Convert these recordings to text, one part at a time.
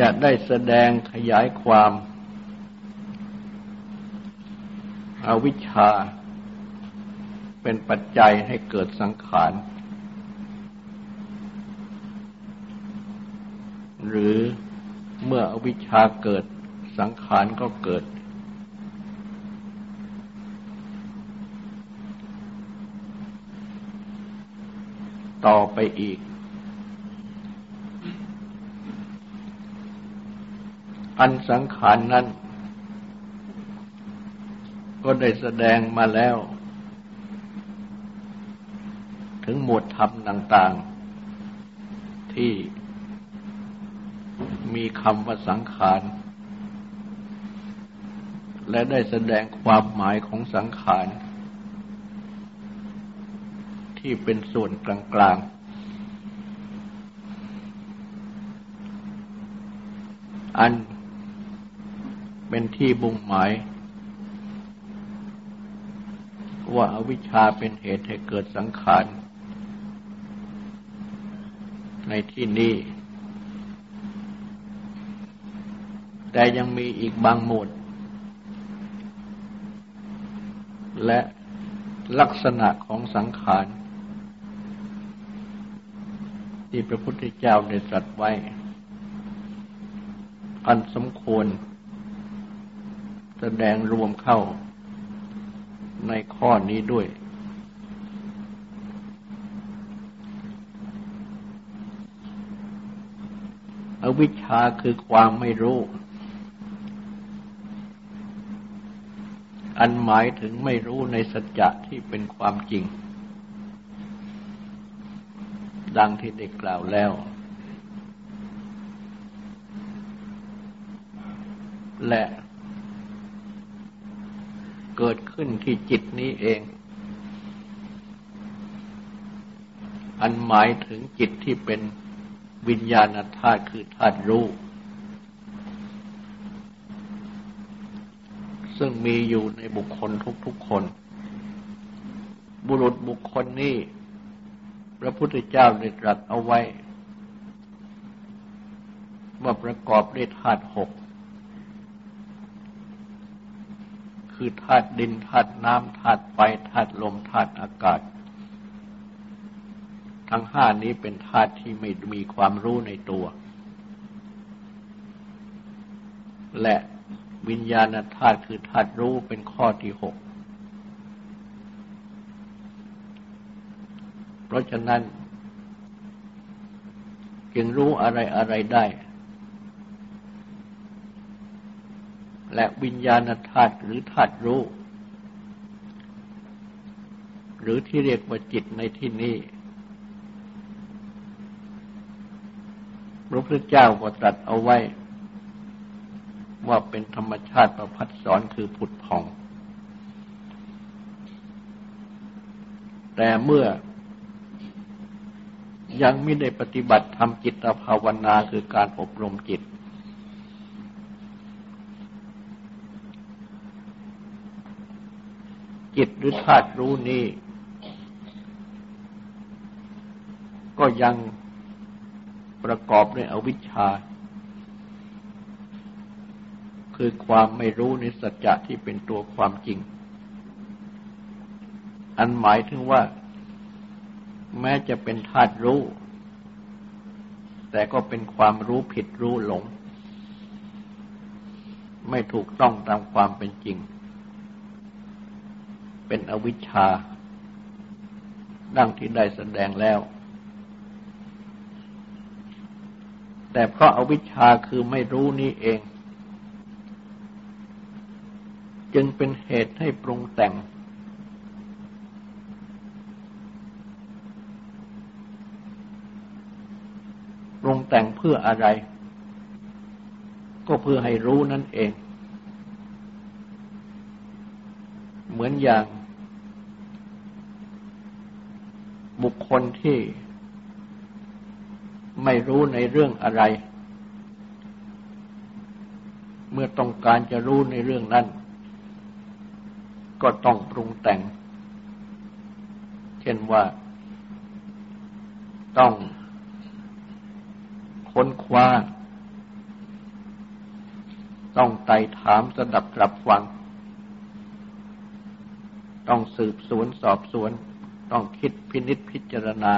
จะได้แสดงขยายความอาวิชชา เป็นปัจจัยให้เกิดสังขาร หรือเมื่ออวิชชาเกิดสังขารก็เกิด ต่อไปอีก อันสังขารนนั้น ก็ได้แสดงมาแล้ว ถึงหมวดธรรมต่างๆ ที่มีคำว่าสังขาร และได้แสดงความหมายของสังขาร ที่เป็นส่วนกลางๆอัน เป็นที่บุ่งหมาย ว่าอาวิชชาเป็นเหตุให้เกิดสังขาร ในที่นี้ แต่ยังมีอีกบางหมวดและลักษณะของสังขาร ที่พระพุทธเจ้าได้ตรัสไว้ อันสมควร แสดงรวมเข้าในข้อนี้ด้วย อวิชชาคือความไม่รู้ อันหมายถึงไม่รู้ในสัจจะที่เป็นความจริง ดังที่ได้กล่าวแล้ว และ เกิดขึ้นที่จิตนี้เอง อันหมายถึงจิตที่เป็นวิญญาณธาตุคือธาตุรู้ ซึ่งมีอยู่ในบุคคลทุกๆคน บุรุษบุคคลนี้ พระพุทธเจ้าได้ตรัสเอาไว้ ว่าประกอบด้วยธาตุหก คือธาตุดินธาตุน้ำธาตุไฟธาตุลมธาตุอากาศ ทั้งห้านี้เป็นธาตุที่ไม่มีความรู้ในตัว และวิญญาณธาตุคือธาตุรู้เป็นข้อที่หกเพราะฉะนั้น จึงรู้อะไรอะไรได้ และวิญญาณธาตุหรือธาตุรู้ หรือที่เรียกว่าจิตในที่นี้พระพุทธเจ้าก็ตรัสเอาไว้ ว่าเป็นธรรมชาติประพัดสอนคือผุดผ่อง แต่เมื่อยังไม่ได้ปฏิบัติทำจิตภาวนาคือการอบรมจิต จิตหรือธาตุรู้นี้ ก็ยังประกอบด้วยอวิชชา คือความไม่รู้ในสัจจะที่เป็นตัวความจริง อันหมายถึงว่า แม้จะเป็นธาตุรู้ แต่ก็เป็นความรู้ผิดรู้หลง ไม่ถูกต้องตามความเป็นจริง เป็นอวิชชา ดังที่ได้แสดงแล้ว แต่เพราะอาวิชชาคือไม่รู้นี้เอง จึงเป็นเหตุให้ปรุงแต่ง ปรุงแต่งเพื่ออะไร ก็เพื่อให้รู้นั่นเองเหมือนอย่าง บุคคลที่ไม่รู้ในเรื่องอะไร เมื่อต้องการจะรู้ในเรื่องนั้น ก็ต้องปรุงแต่ง เช่นว่าต้องค้นคว้า ต้องไต่ถามสดับกลับฟัง ต้องสืบสวนสอบสวน ต้องคิดพินิษพิจารณา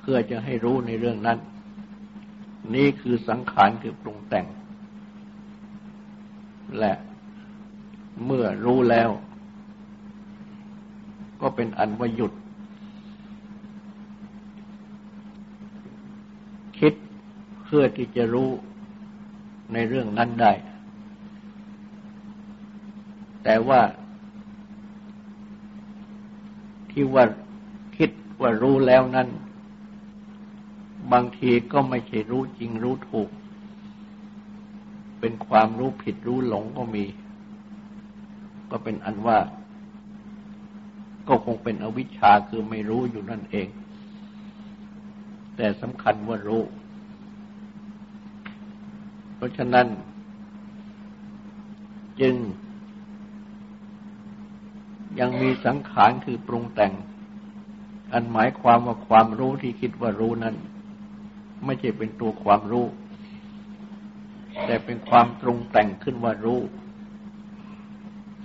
เพื่อจะให้รู้ในเรื่องนั้น นี่คือสังขารคือปรุงแต่ง และเมื่อรู้แล้ว ก็เป็นอันว่าหยุดเพื่อที่จะรู้ในเรื่องนั้นได้ แต่ว่า ที่ว่าคิดว่ารู้แล้วนั้น บางทีก็ไม่ใช่รู้จริงรู้ถูก เป็นความรู้ผิดรู้หลงก็มี ก็เป็นอันว่า ก็คงเป็นอวิชชาคือไม่รู้อยู่นั่นเอง แต่สำคัญว่ารู้ เพราะฉะนั้น จึง ยังมีสังขารคือปรุงแต่ง อันหมายความว่าความรู้ที่คิดว่ารู้นั้น ไม่ใช่เป็นตัวความรู้ แต่เป็นความปรุงแต่งขึ้นว่ารู้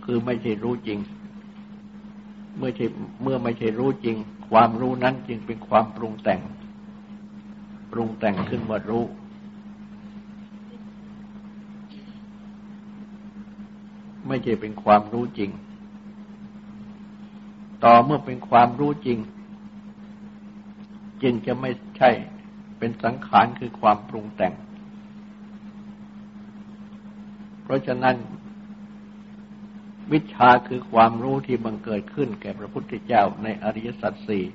คือไม่ใช่รู้จริง เมื่อใช่เมื่อไม่ใช่รู้จริง ความรู้นั้นจึงเป็นความปรุงแต่ง ปรุงแต่งขึ้นว่ารู้ไม่ใช่เป็นความรู้จริง ต่อเมื่อเป็นความรู้จริง จึงจะไม่ใช่เป็นสังขารคือความปรุงแต่ง เพราะฉะนั้น วิชาคือความรู้ที่บังเกิดขึ้นแก่พระพุทธเจ้าในอริยสัจสี่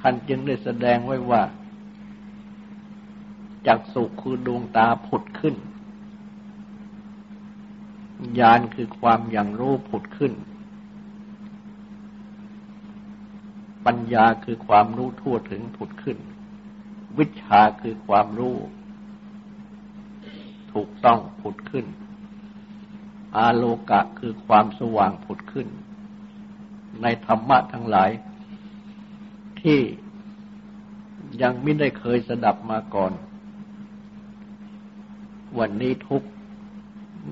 ท่านจึงได้แสดงไว้ว่าจากสุขคือดวงตาผุดขึ้น ญาณคือความอย่างรู้ผุดขึ้น ปัญญาคือความรู้ทั่วถึงผุดขึ้น วิชาคือความรู้ ถูกต้องผุดขึ้น อาโลกะคือความสว่างผุดขึ้น ในธรรมะทั้งหลาย ที่ยังไม่ได้เคยสดับมาก่อน วันนี้ทุก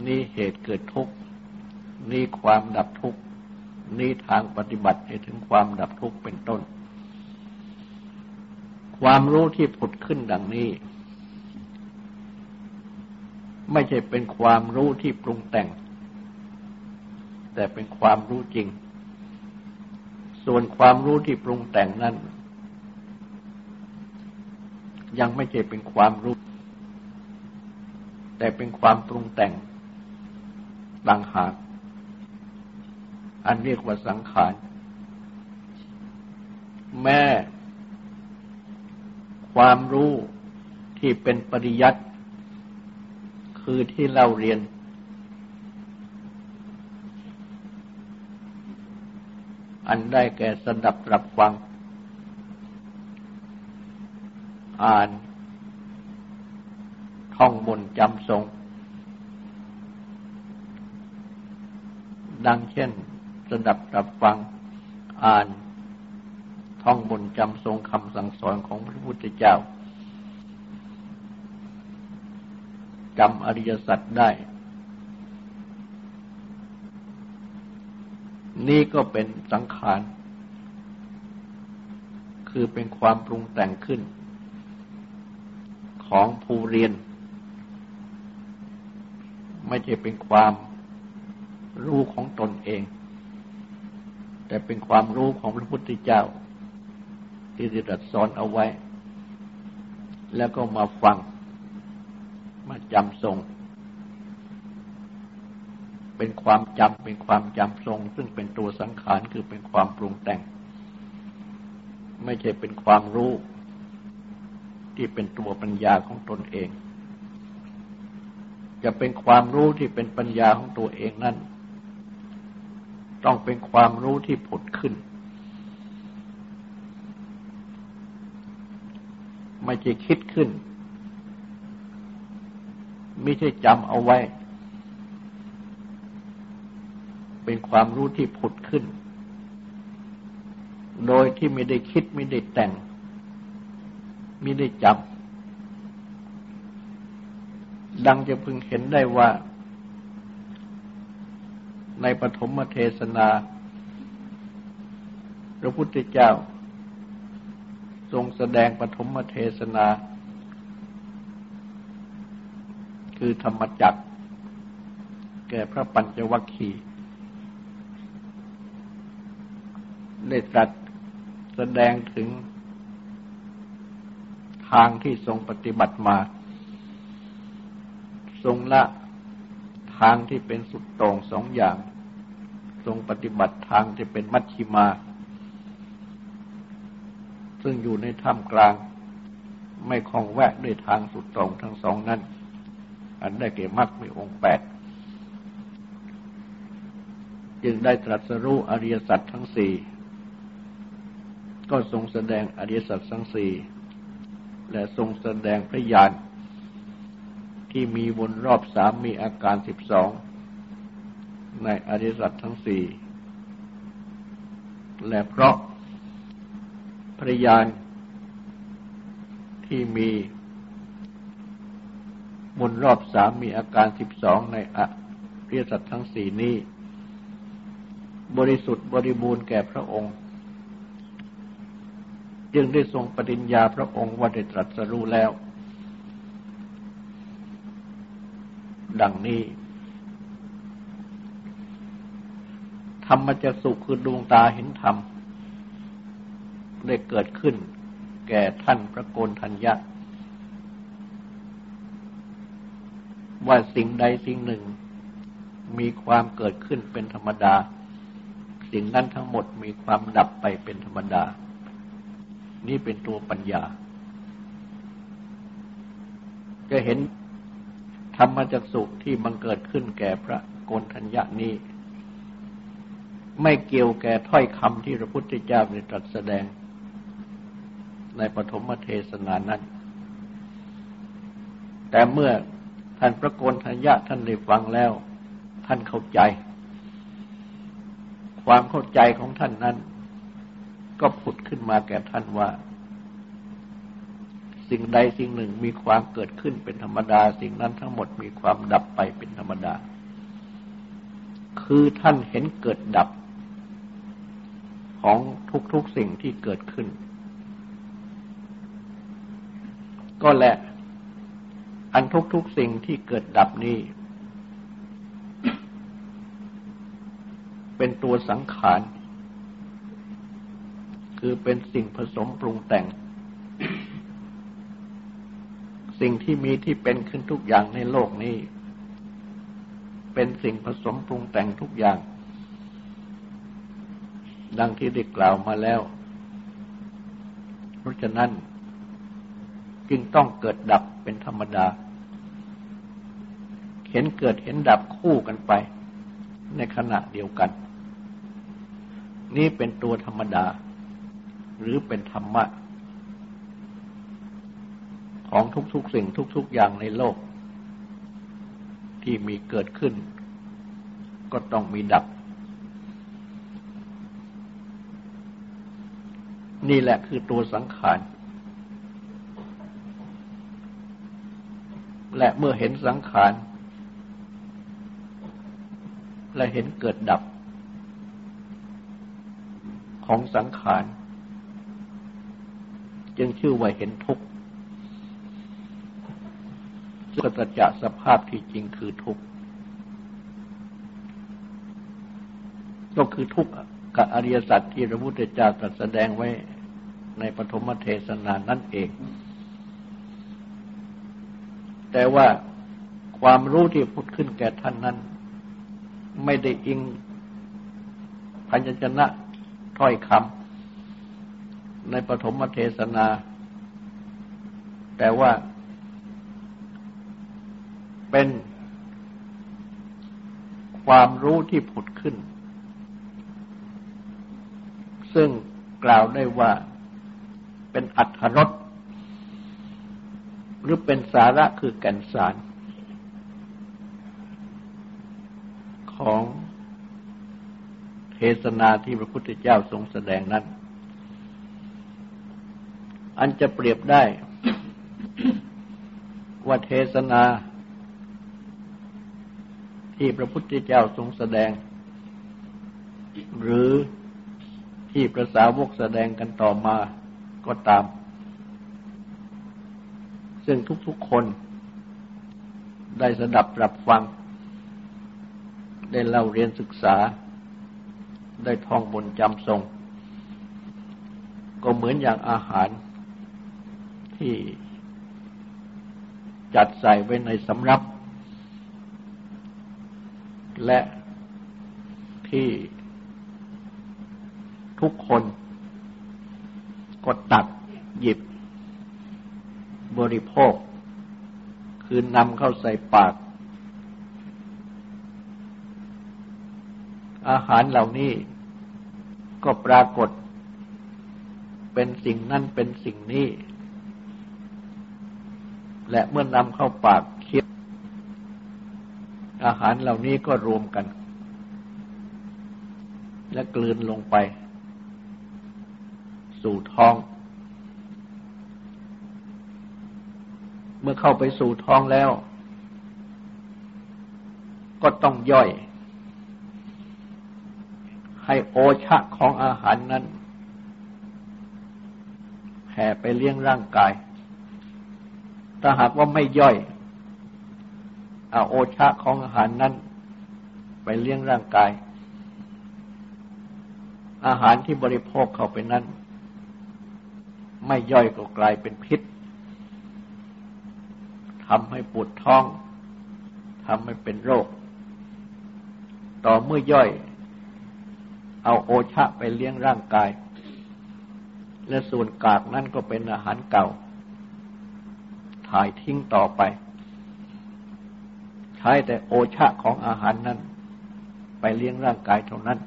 นี่เหตุเกิดทุกข์นี่ความดับทุกข์นี่ทางปฏิบัติให้ถึงความดับทุกข์เป็นต้น ความรู้ที่ผุดขึ้นดังนี้ ไม่ใช่เป็นความรู้ที่ปรุงแต่ง แต่เป็นความรู้จริง ส่วนความรู้ที่ปรุงแต่งนั้น ยังไม่ใช่เป็นความรู้ แต่เป็นความปรุงแต่ง ต่างหาก อันเรียกว่าสังขาร แม่ความรู้ที่เป็นปริยัติ คือที่เราเรียน อันได้แก่สดับรับฟัง อ่าน ท่องบนจำทรง ดังเช่นสดับรับฟังอ่านท่องบนจำทรงคำสั่งสอนของพระพุทธเจ้าจำอริยสัจได้ นี่ก็เป็นสังขาร คือเป็นความปรุงแต่งขึ้น ของผู้เรียน ไม่ใช่เป็นความ รู้ของตนเอง แต่เป็นความรู้ของพระพุทธเจ้า ที่ได้ตรัสสอนเอาไว้ แล้วก็มาฟัง มาจำทรง เป็นความจำเป็นความจำทรง ซึ่งเป็นตัวสังขารคือเป็นความปรุงแต่ง ไม่ใช่เป็นความรู้ที่เป็นตัวปัญญาของตนเอง จะเป็นความรู้ที่เป็นปัญญาของตัวเองนั่น ต้องเป็นความรู้ที่ผุดขึ้น ไม่ใช่คิดขึ้น ไม่ใช่จำเอาไว้ เป็นความรู้ที่ผุดขึ้น โดยที่ไม่ได้คิดไม่ได้แต่ง ไม่ได้จำดังจะพึงเห็นได้ว่า ในปฐมเทศนา พระพุทธเจ้า ทรงแสดงปฐมเทศนา คือธรรมจักแก่พระปัญจวัคคีย์ได้ตรัสแสดงถึงทางที่ทรงปฏิบัติมา ทรงละทางที่เป็นสุดต่งสองอย่าง ทรงปฏิบัติทางที่เป็นมัชชิมา ซึ่งอยู่ในถ้ำกลาง ไม่คลองแวะด้วยทางสุดตรงทั้งสองนั้น อันได้เก่มักมีองค์แปด จึงได้ตรัสรู้อริยสัจทั้งสี่ก็ทรงแสดงอริยสัจทั้งสี่และทรงแสดงพระญาณที่มีวนรอบสามมีอาการสิบสอง ในอริสัตทั้งสี่ และเพราะพระยานที่มีมุนรอบสามมีอาการสิบสองในอริสัตทั้งสี่นี้ บริสุทธิ์บริบูรณ์แก่พระองค์ จึงได้ทรงปฏิญญาพระองค์ว่าได้ตรัสรู้แล้ว ดังนี้ รรมจักสุคือดวงตาเห็นธรรมได้เกิดขึ้น แก่ท่านพระโกนทัญญะว่าสิ่งใดสิ่งหนึ่ง มีความเกิดขึ้นเป็นธรรมดา สิ่งนั้นทั้งหมดมีความดับไปเป็นธรรมดา นี่เป็นตัวปัญญา จะเห็นธรรมจักสุที่มันเกิดขึ้นแก่พระโกนทัญญะนี้ ไม่เกี่ยวแก่ถ้อยคำที่พระพุทธเจ้าได้ตรัสแสดง ในปฐมเทศนานั้น แต่เมื่อท่านพระโกนทัญญะท่านได้ฟังแล้ว ท่านเข้าใจ ความเข้าใจของท่านนั้น ก็ผุดขึ้นมาแก่ท่านว่า สิ่งใดสิ่งหนึ่งมีความเกิดขึ้นเป็นธรรมดา สิ่งนั้นทั้งหมดมีความดับไปเป็นธรรมดา คือท่านเห็นเกิดดับ ของทุกๆสิ่งที่เกิดขึ้น ก็แหละ อันทุกๆสิ่งที่เกิดดับนี้ เป็นตัวสังขาร คือเป็นสิ่งผสมปรุงแต่ง สิ่งที่มีที่เป็นขึ้นทุกอย่างในโลกนี้ เป็นสิ่งผสมปรุงแต่งทุกอย่าง ดังที่ได้กล่าวมาแล้ว เพราะฉะนั้นจึงต้องเกิดดับเป็นธรรมดา เห็นเกิดเห็นดับคู่กันไป ในขณะเดียวกัน นี่เป็นตัวธรรมดา หรือเป็นธรรมะ ของทุกๆสิ่งทุก ๆ อย่างในโลก ที่มีเกิดขึ้น ก็ต้องมีดับ นี่แหละคือตัวสังขาร และเมื่อเห็นสังขาร และเห็นเกิดดับ ของสังขาร จึงชื่อว่าเห็นทุกข์ซึ่งสัจจะสภาพที่จริงคือทุกข์ก็คือทุกข์กับอริยสัจที่พระพุทธเจ้าตรัสแสดงไว้ ในปฐมเทศนานั่นเอง แต่ว่าความรู้ที่พุทธขึ้นแก่ท่านนั้น ไม่ได้อิงพัญชนะถ้อยคำในปฐมเทศนา แต่ว่าเป็นความรู้ที่ผุดขึ้น ซึ่งกล่าวได้ว่า เป็นอัธรสหรือเป็นสาระคือแก่นสาร ของเทศนาที่พระพุทธเจ้าทรงแสดงนั้น อันจะเปรียบได้ ว่าเทศนาที่พระพุทธเจ้าทรงแสดง หรือที่พระสาวกแสดงกันต่อมา ก็ตาม ซึ่งทุกๆคนได้สดับรับฟัง ได้เล่าเรียนศึกษา ได้ท่องบนจำทรง ก็เหมือนอย่างอาหารที่จัดใส่ไว้ในสำรับ และที่ทุกคน กดตักหยิบบริโภค คือนำเข้าใส่ปาก อาหารเหล่านี้ก็ปรากฏ เป็นสิ่งนั่นเป็นสิ่งนี้ และเมื่อนำเข้าปากเคี้ยวอาหารเหล่านี้ก็รวมกัน และกลืนลงไป สู่ท้อง เมื่อเข้าไปสู่ท้องแล้ว ก็ต้องย่อย ให้โอชะของอาหารนั้นแผ่ไปเลี้ยงร่างกาย ถ้าหากว่าไม่ย่อยเอาโอชะของอาหารนั้น ไปเลี้ยงร่างกาย อาหารที่บริโภคเข้าไปนั้น ไม่ย่อยก็กลายเป็นพิษทำให้ปวดท้องทำให้เป็นโรค ต่อเมื่อย่อย เอาโอชะไปเลี้ยงร่างกาย และส่วนกากนั่นก็เป็นอาหารเก่า ถ่ายทิ้งต่อไป ใช้แต่โอชะของอาหารนั้น ไปเลี้ยงร่างกายเท่านั้น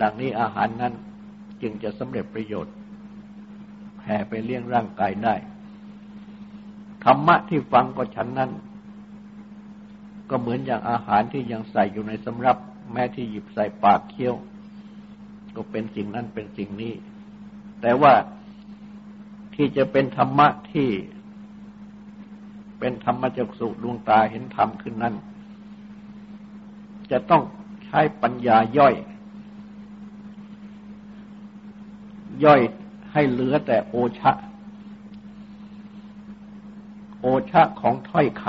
ดังนี้อาหารนั้นจึงจะสำเร็จประโยชน์ แผ่ไปเลี้ยงร่างกายได้ ธรรมะที่ฟังก็ฉันนั้น ก็เหมือนอย่างอาหารที่ยังใส่อยู่ในสำรับ แม้ที่หยิบใส่ปากเคี้ยว ก็เป็นสิ่งนั้นเป็นสิ่งนี้ แต่ว่าที่จะเป็นธรรมะที่เป็นธรรมจักสุดวงตาเห็นธรรมขึ้นนั้น จะต้องใช้ปัญญาย่อย ย่อย ให้เหลือแต่โอชะ โอชะของถ้อยค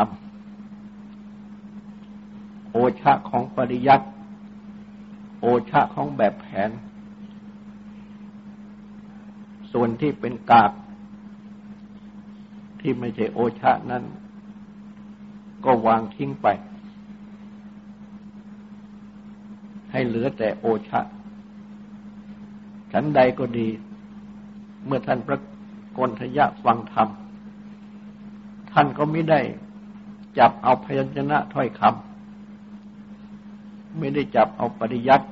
ำ โอชะของปริยัติ โอชะของแบบแผน ส่วนที่เป็นกาบที่ไม่ใช่โอชะนั้น ก็วางทิ้งไป ให้เหลือแต่โอชะ ฉันใดก็ดี เมื่อท่านพระกนทยะฟังธรรม ท่านก็ไม่ได้จับเอาพยัญชนะถ้อยคำไม่ได้จับเอาปริยัติ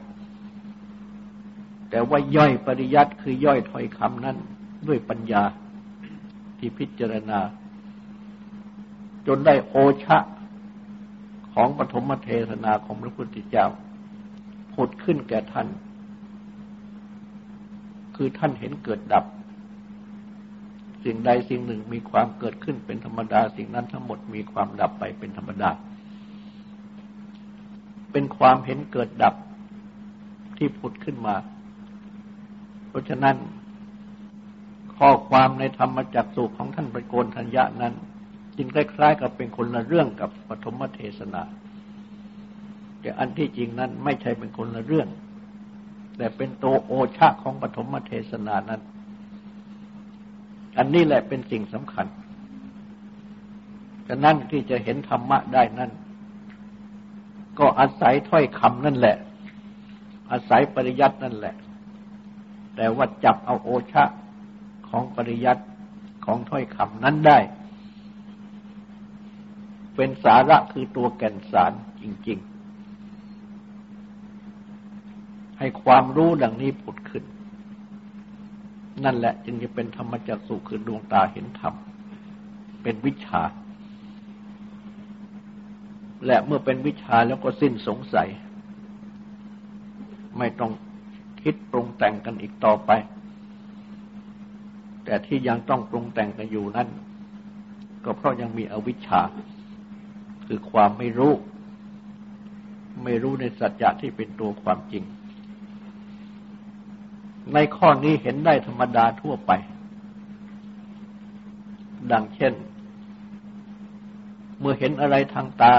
แต่ว่าย่อยปริยัติคือย่อยถ้อยคำนั้นด้วยปัญญาที่พิจารณา จนได้โอชะของปฐมเทศนาของพระพุทธเจ้าผุดขึ้นแก่ท่าน คือท่านเห็นเกิดดับ สิ่งใดสิ่งหนึ่งมีความเกิดขึ้นเป็นธรรมดา สิ่งนั้นทั้งหมดมีความดับไปเป็นธรรมดา เป็นความเห็นเกิดดับที่ผุดขึ้นมา เพราะฉะนั้น ข้อความในธรรมจักสุของท่านปโกนทัญญะนั้น จึงคล้ายๆกับเป็นคนละเรื่องกับปฐมเทศนา แต่อันที่จริงนั้นไม่ใช่เป็นคนละเรื่อง แต่เป็นโตโอชาของปฐมเทศนานั้น อันนี้แหละเป็นสิ่งสำคัญฉะนั้นที่จะเห็นธรรมะได้นั้น ก็อาศัยถ้อยคำนั่นแหละ อาศัยปริยัตินั่นแหละ แต่ว่าจับเอาโอชะของปริยัติของถ้อยคำนั้นได้ เป็นสาระคือตัวแก่นสารจริง ๆ ให้ความรู้ดังนี้ผุดขึ้น นั่นแหละจึงจะเป็นธรรมจักสุคือดวงตาเห็นธรรม เป็นวิชา และเมื่อเป็นวิชาแล้วก็สิ้นสงสัย ไม่ต้องคิดปรุงแต่งกันอีกต่อไป แต่ที่ยังต้องปรุงแต่งกันอยู่นั้นก็เพราะยังมีอวิชชา คือความไม่รู้ ไม่รู้ในสัจจะที่เป็นตัวความจริง ในข้อนี้เห็นได้ธรรมดาทั่วไป ดังเช่น เมื่อเห็นอะไรทางตา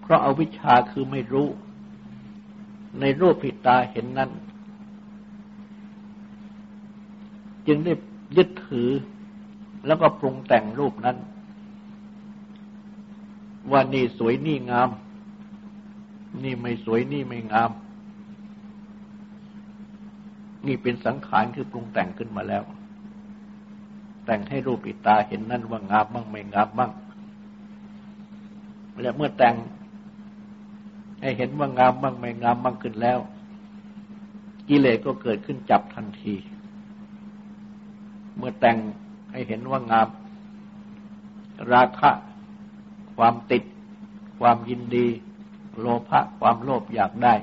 เพราะอาวิชชาคือไม่รู้ ในรูปผิดตาเห็นนั้น จึงได้ยึดถือแล้วก็ปรุงแต่งรูปนั้น ว่านี่สวยนี่งาม นี่ไม่สวยนี่ไม่งาม นี่เป็นสังขารคือปรุงแต่งขึ้นมาแล้ว แต่งให้รูปปิตาเห็นนั่นว่างามบ้างไม่งามบ้างและเมื่อแต่งให้เห็นว่างามบ้างไม่งามบ้างขึ้นแล้ว กิเลสก็เกิดขึ้นจับทันที เมื่อแต่งให้เห็นว่างาม ราคะ ความติด ความยินดี โลภะความโลภอยากได้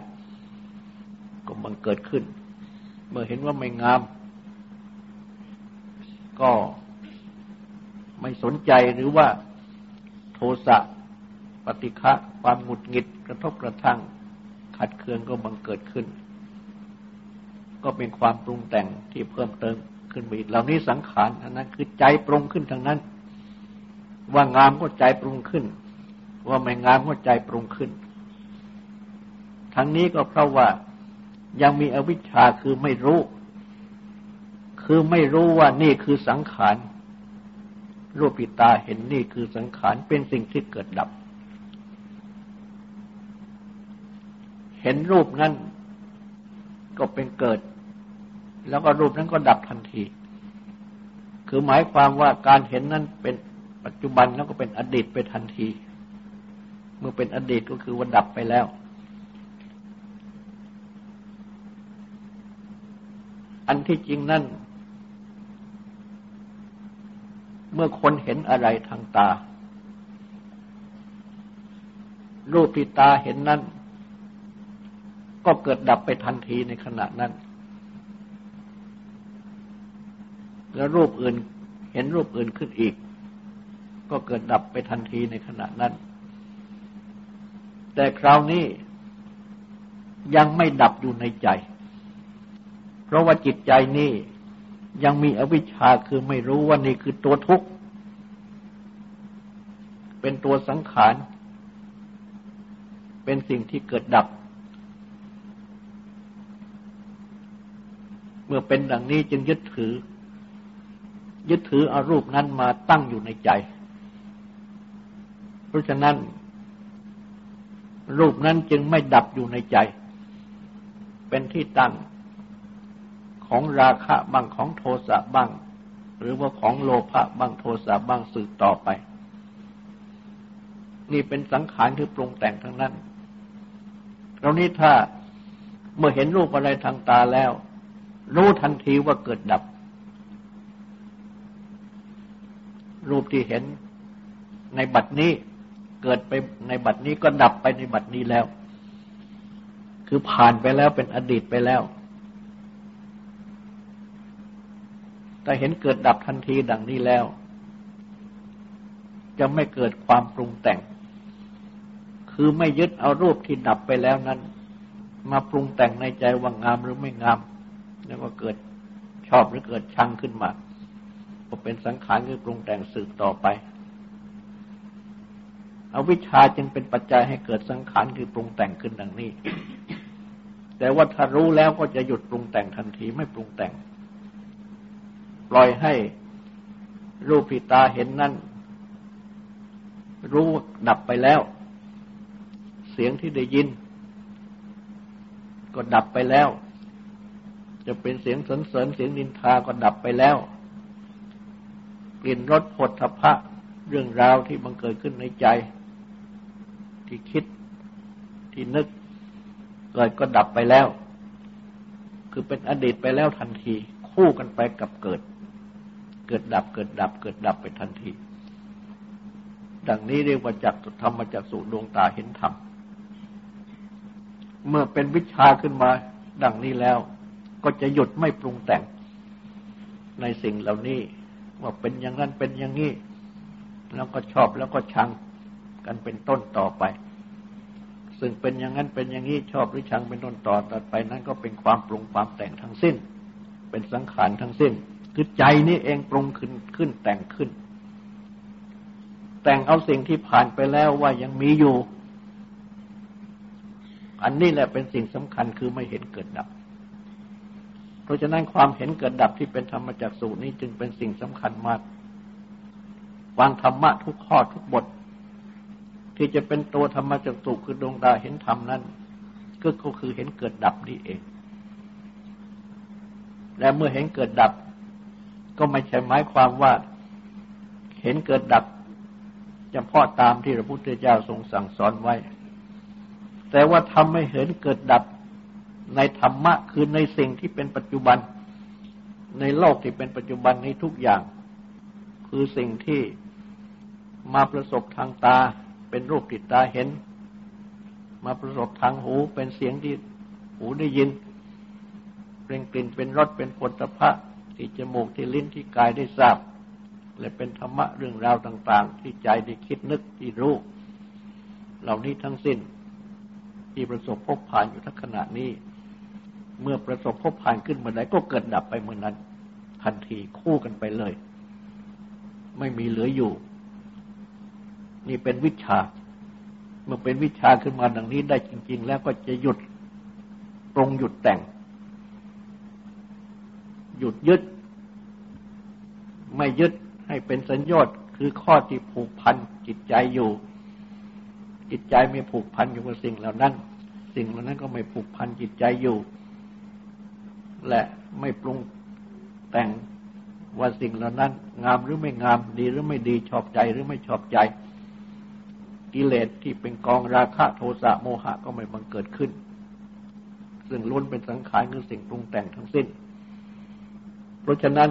ก็มันเกิดขึ้น เมื่อเห็นว่าไม่งาม ก็ไม่สนใจหรือว่าโทสะปฏิฆะความหงุดหงิดกระทบกระทั่ง ขัดเคืองก็บังเกิดขึ้น ก็เป็นความปรุงแต่งที่เพิ่มเติมขึ้นไปอีกเหล่านี้สังขารอันนั้นคือใจปรุงขึ้นทางนั้น ว่างามก็ใจปรุงขึ้น ว่าไม่งามก็ใจปรุงขึ้น ทั้งนี้ก็เพราะว่ายังมีอวิชชาคือไม่รู้ คือไม่รู้ว่านี่คือสังขาร รูปิตาเห็นนี่คือสังขารเป็นสิ่งที่เกิดดับ เห็นรูปนั้นก็เป็นเกิด แล้วก็รูปนั้นก็ดับทันที คือหมายความว่าการเห็นนั้นเป็นปัจจุบันแล้วก็เป็นอดีตไปทันที เมื่อเป็นอดีตก็คือว่าดับไปแล้ว อันที่จริงนั่น เมื่อคนเห็นอะไรทางตา รูปที่ตาเห็นนั้นก็เกิดดับไปทันทีในขณะนั้น แล้วรูปอื่นเห็นรูปอื่นขึ้นอีก ก็เกิดดับไปทันทีในขณะนั้น แต่คราวนี้ยังไม่ดับอยู่ในใจ เพราะว่าจิตใจนี้ยังมีอวิชชาคือไม่รู้ว่านี่คือตัวทุกข์ เป็นตัวสังขาร เป็นสิ่งที่เกิดดับ เมื่อเป็นดังนี้จึงยึดถือ ยึดถืออารูปนั้นมาตั้งอยู่ในใจ เพราะฉะนั้น รูปนั้นจึงไม่ดับอยู่ในใจ เป็นที่ตั้ง ของราคะบ้างของโทสะบ้าง หรือว่าของโลภะบ้างโทสะบ้างสืบต่อไป นี่เป็นสังขารที่ปรุงแต่งทั้งนั้นเรานี้ถ้าเมื่อเห็นรูปอะไรทางตาแล้ว รู้ทันทีว่าเกิดดับ รูปที่เห็นในบัดนี้เกิดไปในบัดนี้ก็ดับไปในบัดนี้แล้ว คือผ่านไปแล้วเป็นอดีตไปแล้ว แต่เห็นเกิดดับทันทีดังนี้แล้ว จะไม่เกิดความปรุงแต่ง คือไม่ยึดเอารูปที่ดับไปแล้วนั้น มาปรุงแต่งในใจว่างามหรือไม่งาม แล้วก็เกิดชอบหรือเกิดชังขึ้นมาก็เป็นสังขารคือปรุงแต่งสืบต่อไปอวิชชาจึงเป็นปัจจัยให้เกิดสังขารคือปรุงแต่งขึ้นดังนี้ แต่ว่าถ้ารู้แล้วก็จะหยุดปรุงแต่งทันทีไม่ปรุงแต่ง ปล่อยให้รูปที่ตาเห็นนั่นรู้ดับไปแล้ว เสียงที่ได้ยิน ก็ดับไปแล้ว จะเป็นเสียงสนเสริญเสียงนินทาก็ดับไปแล้ว กลิ่นรสผลทพะเรื่องราวที่บังเกิดขึ้นในใจ ที่คิดที่นึกเกิดก็ดับไปแล้ว คือเป็นอดีตไปแล้วทันที คู่กันไปกับเกิด กิดดับเกิดดับเกิดดับไปทันที ดังนี้เรียกว่าจักธรรมจักสุดวงตาเห็นธรรม เมื่อเป็นวิชาขึ้นมา ดังนี้แล้ว ก็จะหยุดไม่ปรุงแต่งในสิ่งเหล่านี้ ว่าเป็นอย่างนั้นเป็นอย่างนี้ แล้วก็ชอบแล้วก็ชังกันเป็นต้นต่อไป ซึ่งเป็นอย่างนั้นเป็นอย่างนี้ชอบหรือชังเป็นต้นต่อต่อไปนั้นก็เป็นความปรุงความแต่งทั้งสิ้น เป็นสังขารทั้งสิ้น คือใจนี้เองปรุงขึ้นขึ้นแต่งขึ้น แต่งเอาสิ่งที่ผ่านไปแล้วว่ายังมีอยู่ อันนี้แหละเป็นสิ่งสำคัญคือไม่เห็นเกิดดับ เพราะฉะนั้นความเห็นเกิดดับที่เป็นธรรมจักสูตรนี้จึงเป็นสิ่งสำคัญมากวางธรรมะทุกข้อทุกบท ที่จะเป็นตัวธรรมจักสุคือดวงตาเห็นธรรมนั้นก็คือเห็นเกิดดับนี่เอง และเมื่อเห็นเกิดดับ ก็ไม่ใช่หมายความว่าเห็นเกิดดับเพาะตามที่พระพุทธเจ้าทรงสั่งสอนไว้ แต่ว่าทำให้เห็นเกิดดับในธรรมะคือในสิ่งที่เป็นปัจจุบัน ในโลกที่เป็นปัจจุบันในทุกอย่าง คือสิ่งที่มาประสบทางตาเป็นรูปติดตาเห็น มาประสบทางหูเป็นเสียงที่หูได้ยิน เป็นกลิ่นเป็นรสเป็นผลพะ ที่จมูกที่ลิ้นที่กายได้ทราบ และเป็นธรรมะเรื่องราวต่าง ๆ ที่ใจได้คิดนึกที่รู้ เหล่านี้ทั้งสิ้นที่ประสบพบผ่านอยู่ทั้งขณะนี้ เมื่อประสบพบผ่านขึ้นเมื่อใดก็เกิดดับไปเมื่อนั้น ทันทีคู่กันไปเลย ไม่มีเหลืออยู่ นี่เป็นวิชา เมื่อเป็นวิชาขึ้นมาดังนี้ได้จริง ๆ แล้วก็จะหยุดตรงหยุดแต่ง หยุดยึด ไม่ยึดให้เป็นสัญญาต์คือข้อที่ผูกพันจิตใจอยู่ จิตใจไม่ผูกพันอยู่กับสิ่งเหล่านั้น สิ่งเหล่านั้นก็ไม่ผูกพันจิตใจอยู่ และไม่ปรุงแต่งว่าสิ่งเหล่านั้น งามหรือไม่งามดีหรือไม่ดีชอบใจหรือไม่ชอบใจ กิเลสที่เป็นกองราคะโทสะโมหะก็ไม่บังเกิดขึ้น ซึ่งล้วนเป็นสังขารคือสิ่งปรุงแต่งทั้งสิ้น เพราะฉะนั้น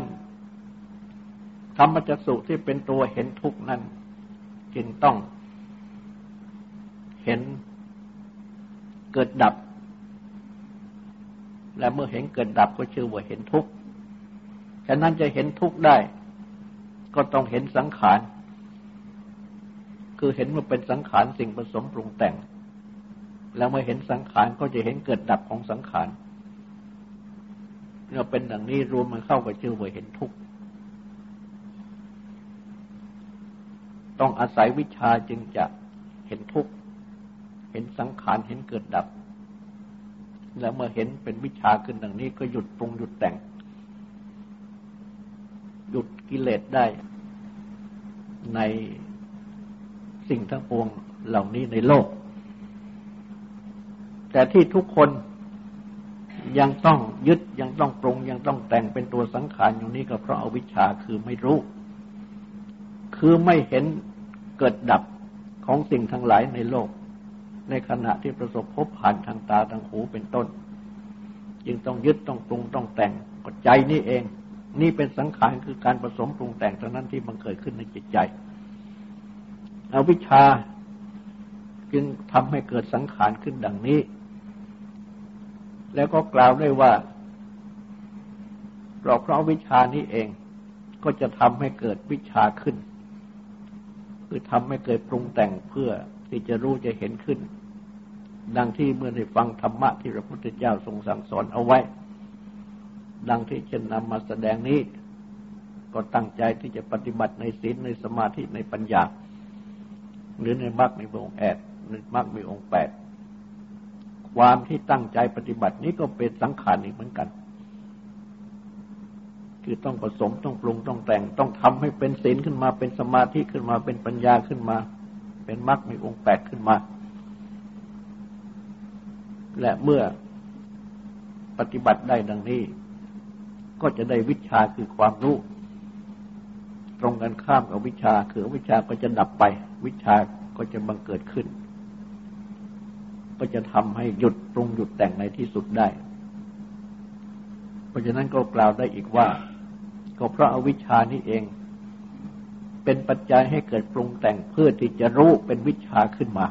ธรรมจสุที่เป็นตัวเห็นทุกข์นั้นจึงต้อง เห็นเกิดดับ และเมื่อเห็นเกิดดับก็ชื่อว่าเห็นทุกข์ฉะนั้นจะเห็นทุกข์ได้ ก็ต้องเห็นสังขาร คือเห็นว่าเป็นสังขารสิ่งผสมปรุงแต่ง แล้วเมื่อเห็นสังขารก็จะเห็นเกิดดับของสังขารเมื่อเป็นดังนี้รวมมันเข้ากับชื่อว่าเห็นทุกข์ ต้องอาศัยวิชาจึงจะเห็นทุกข์ เห็นสังขาร เห็นเกิดดับ แล้วเมื่อเห็นเป็นวิชาขึ้นดังนี้ก็หยุดปรุงหยุดแต่ง หยุดกิเลสได้ในสิ่งทั้งปวงเหล่านี้ในโลก แต่ที่ทุกคนยังต้องยึดยังต้องปรุง ยังต้องแต่งเป็นตัวสังขารอยู่นี้ก็เพราะอาวิชชาคือไม่รู้ คือไม่เห็น เกิดดับของสิ่งทั้งหลายในโลก ในขณะที่ประสบพบผ่านทางตาทางหูเป็นต้น จึงต้องยึดต้องปรุงต้องแต่งปัจจัยนี่เอง นี่เป็นสังขารคือการผสมปรุงแต่งเท่านั้นที่มันเกิดขึ้นในจิตใจอวิชชาจึงทำให้เกิดสังขารขึ้นดังนี้ แล้วก็กล่าวได้ว่าเราเพราะวิชานี้เองก็จะทำให้เกิดวิชาขึ้น คือทำให้เกิดปรุงแต่งเพื่อที่จะรู้จะเห็นขึ้น ดังที่เมื่อได้ฟังธรรมะที่พระพุทธเจ้าทรงสั่งสอนเอาไว้ ดังที่เช่นนำมาแสดงนี้ ก็ตั้งใจที่จะปฏิบัติในศีลในสมาธิในปัญญา หรือในมรรคในองค์แอดในมรรคมีองค์แปดความที่ตั้งใจปฏิบัตินี้ก็เป็นสังขารอีกเหมือนกัน คือต้องผสมต้องปรุงต้องแต่ง ต้องทำให้เป็นศีลขึ้นมาเป็นสมาธิขึ้นมาเป็นปัญญาขึ้นมา เป็นมรรคมีองค์แปดขึ้นมา และเมื่อปฏิบัติได้ดังนี้ ก็จะได้วิชาคือความรู้ ตรงกันข้ามกับวิชาคือวิชาก็จะดับไป วิชาก็จะบังเกิดขึ้น ก็จะทำให้หยุดปรุงหยุดแต่งในที่สุดได้ เพราะฉะนั้นก็กล่าวได้อีกว่า ก็เพราะอาวิชชานี้เอง เป็นปัจจัยให้เกิดปรุงแต่งเพื่อที่จะรู้เป็นวิชาขึ้นมา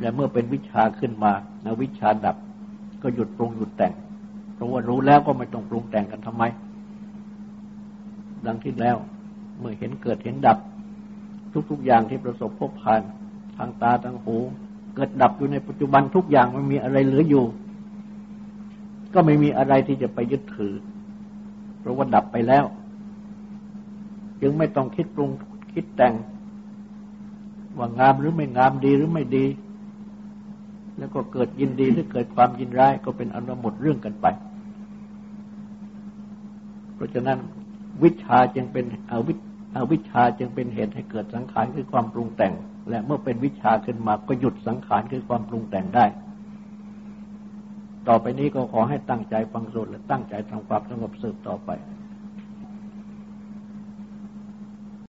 และเมื่อเป็นวิชาขึ้นมาอวิชาดับ ก็หยุดปรุงหยุดแต่งเพราะว่ารู้แล้วก็ไม่ต้องปรุงแต่งกันทำไม ดังที่แล้ว เมื่อเห็นเกิดเห็นดับ ทุก ๆ อย่างที่ประสบพบผ่านทางตาทางหูเกิดดับอยู่ในปัจจุบันทุกอย่างมันมีอะไรเหลืออยู่ ก็ไม่มีอะไรที่จะไปยึดถือ เพราะว่าดับไปแล้ว จึงไม่ต้องคิดปรุงคิดแต่ง ว่างามหรือไม่งามดีหรือไม่ดี แล้วก็เกิดยินดีหรือเกิดความยินร้ายก็เป็นอนุหมดเรื่องกันไป เพราะฉะนั้นวิชาจึงเป็นอวิอวิชาจึงเป็นเหตุให้เกิดสังขารคือความปรุงแต่ง และเมื่อเป็นวิชาขึ้นมาก็หยุดสังขารคือความปรุงแต่งได้ ต่อไปนี้ก็ขอให้ตั้งใจฟังสวดและตั้งใจทำความสงบสืบต่อไป